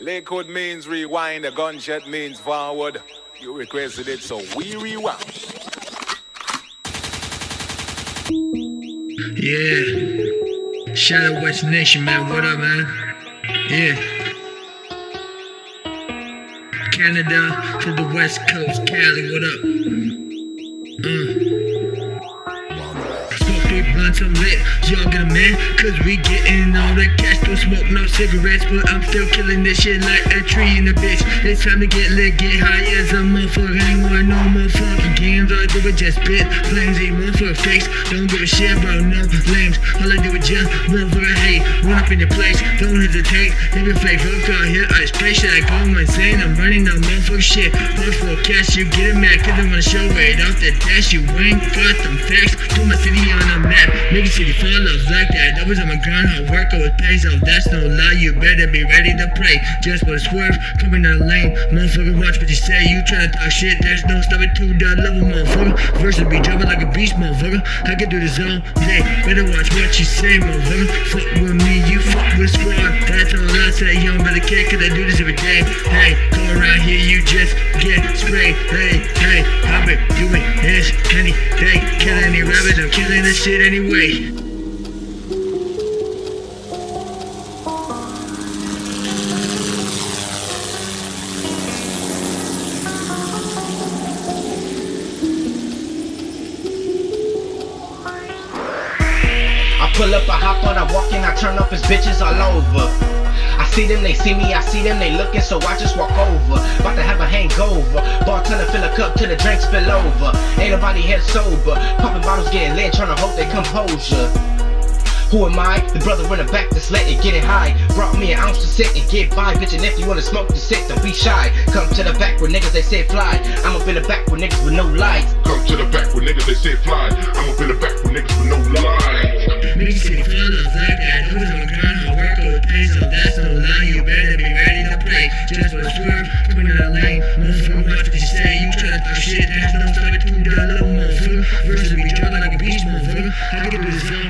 Lakewood means rewind, a gunshot means forward. You requested it, so we rewind. Yeah. Shout out West Nation, man. What up, man? Yeah. Canada to the West Coast, Cali, what up? Uh. Three blunts, I'm lit. Y'all a man, cause we getting all the cash. Don't smoke no cigarettes, but I'm still killing this shit like a tree in the bitch. It's time to get lit, get high as a motherfucker. Ain't want no motherfucking games. All I do is just spit flames, ain't motherfucker face. Don't give a shit about no lames. All I do is just motherfucker hate. Run up in your place, don't hesitate. Nigga fake, fuck out here. I space shit, I go insane. I'm running no motherfucker shit. Fuck for cash, you get it mad, cause I wanna show it off the dash. You ain't got them facts. Put my city on the map. Nigga city full of like that. Always on my hard work, always pays off. That's no lie, you better be ready to play. Just for the swerve, coming in the lane. Motherfucker, watch what you say. You tryna talk shit, there's no stopping to the level, motherfucker. Versus be jumping like a beast, motherfucker. I can do this all day. Better watch what you say, motherfucker. Fuck with me, you fuck with squad. That's all I say, you don't better care, cause I do this every day. Hey, go around here, you just get sprayed. Hey, hey, this day. Kill any rabbit, I'm killing this shit anyway. I pull up, I hop on, I walk in, I turn up his bitches all over. I see them, they see me, I see them, they looking, so I just walk over. About to have a hangover. Bartender fill a cup till the drinks spill over. Ain't nobody here sober. Popping bottles, getting lit, trying to hold their composure. Who am I? The brother in the back that's letting it high. Brought me an ounce to sit and get by. Bitch, and if you wanna smoke to sit, don't be shy. Come to the back where niggas they say fly. I'm up in the back where niggas with no lights. Come to the back where niggas they say fly. I'm up in the back with niggas with no lies. Nigga city full of like that. Always on the grind, hard work, always pays off. That's no lie, you better be ready to play. Just for the swerve, coming in the lane. Motherfucker, watch what you say. Tryna talk shit, there's no stopping to the level, motherfucker. Versus be jumping like a beast, motherfucker. I do this all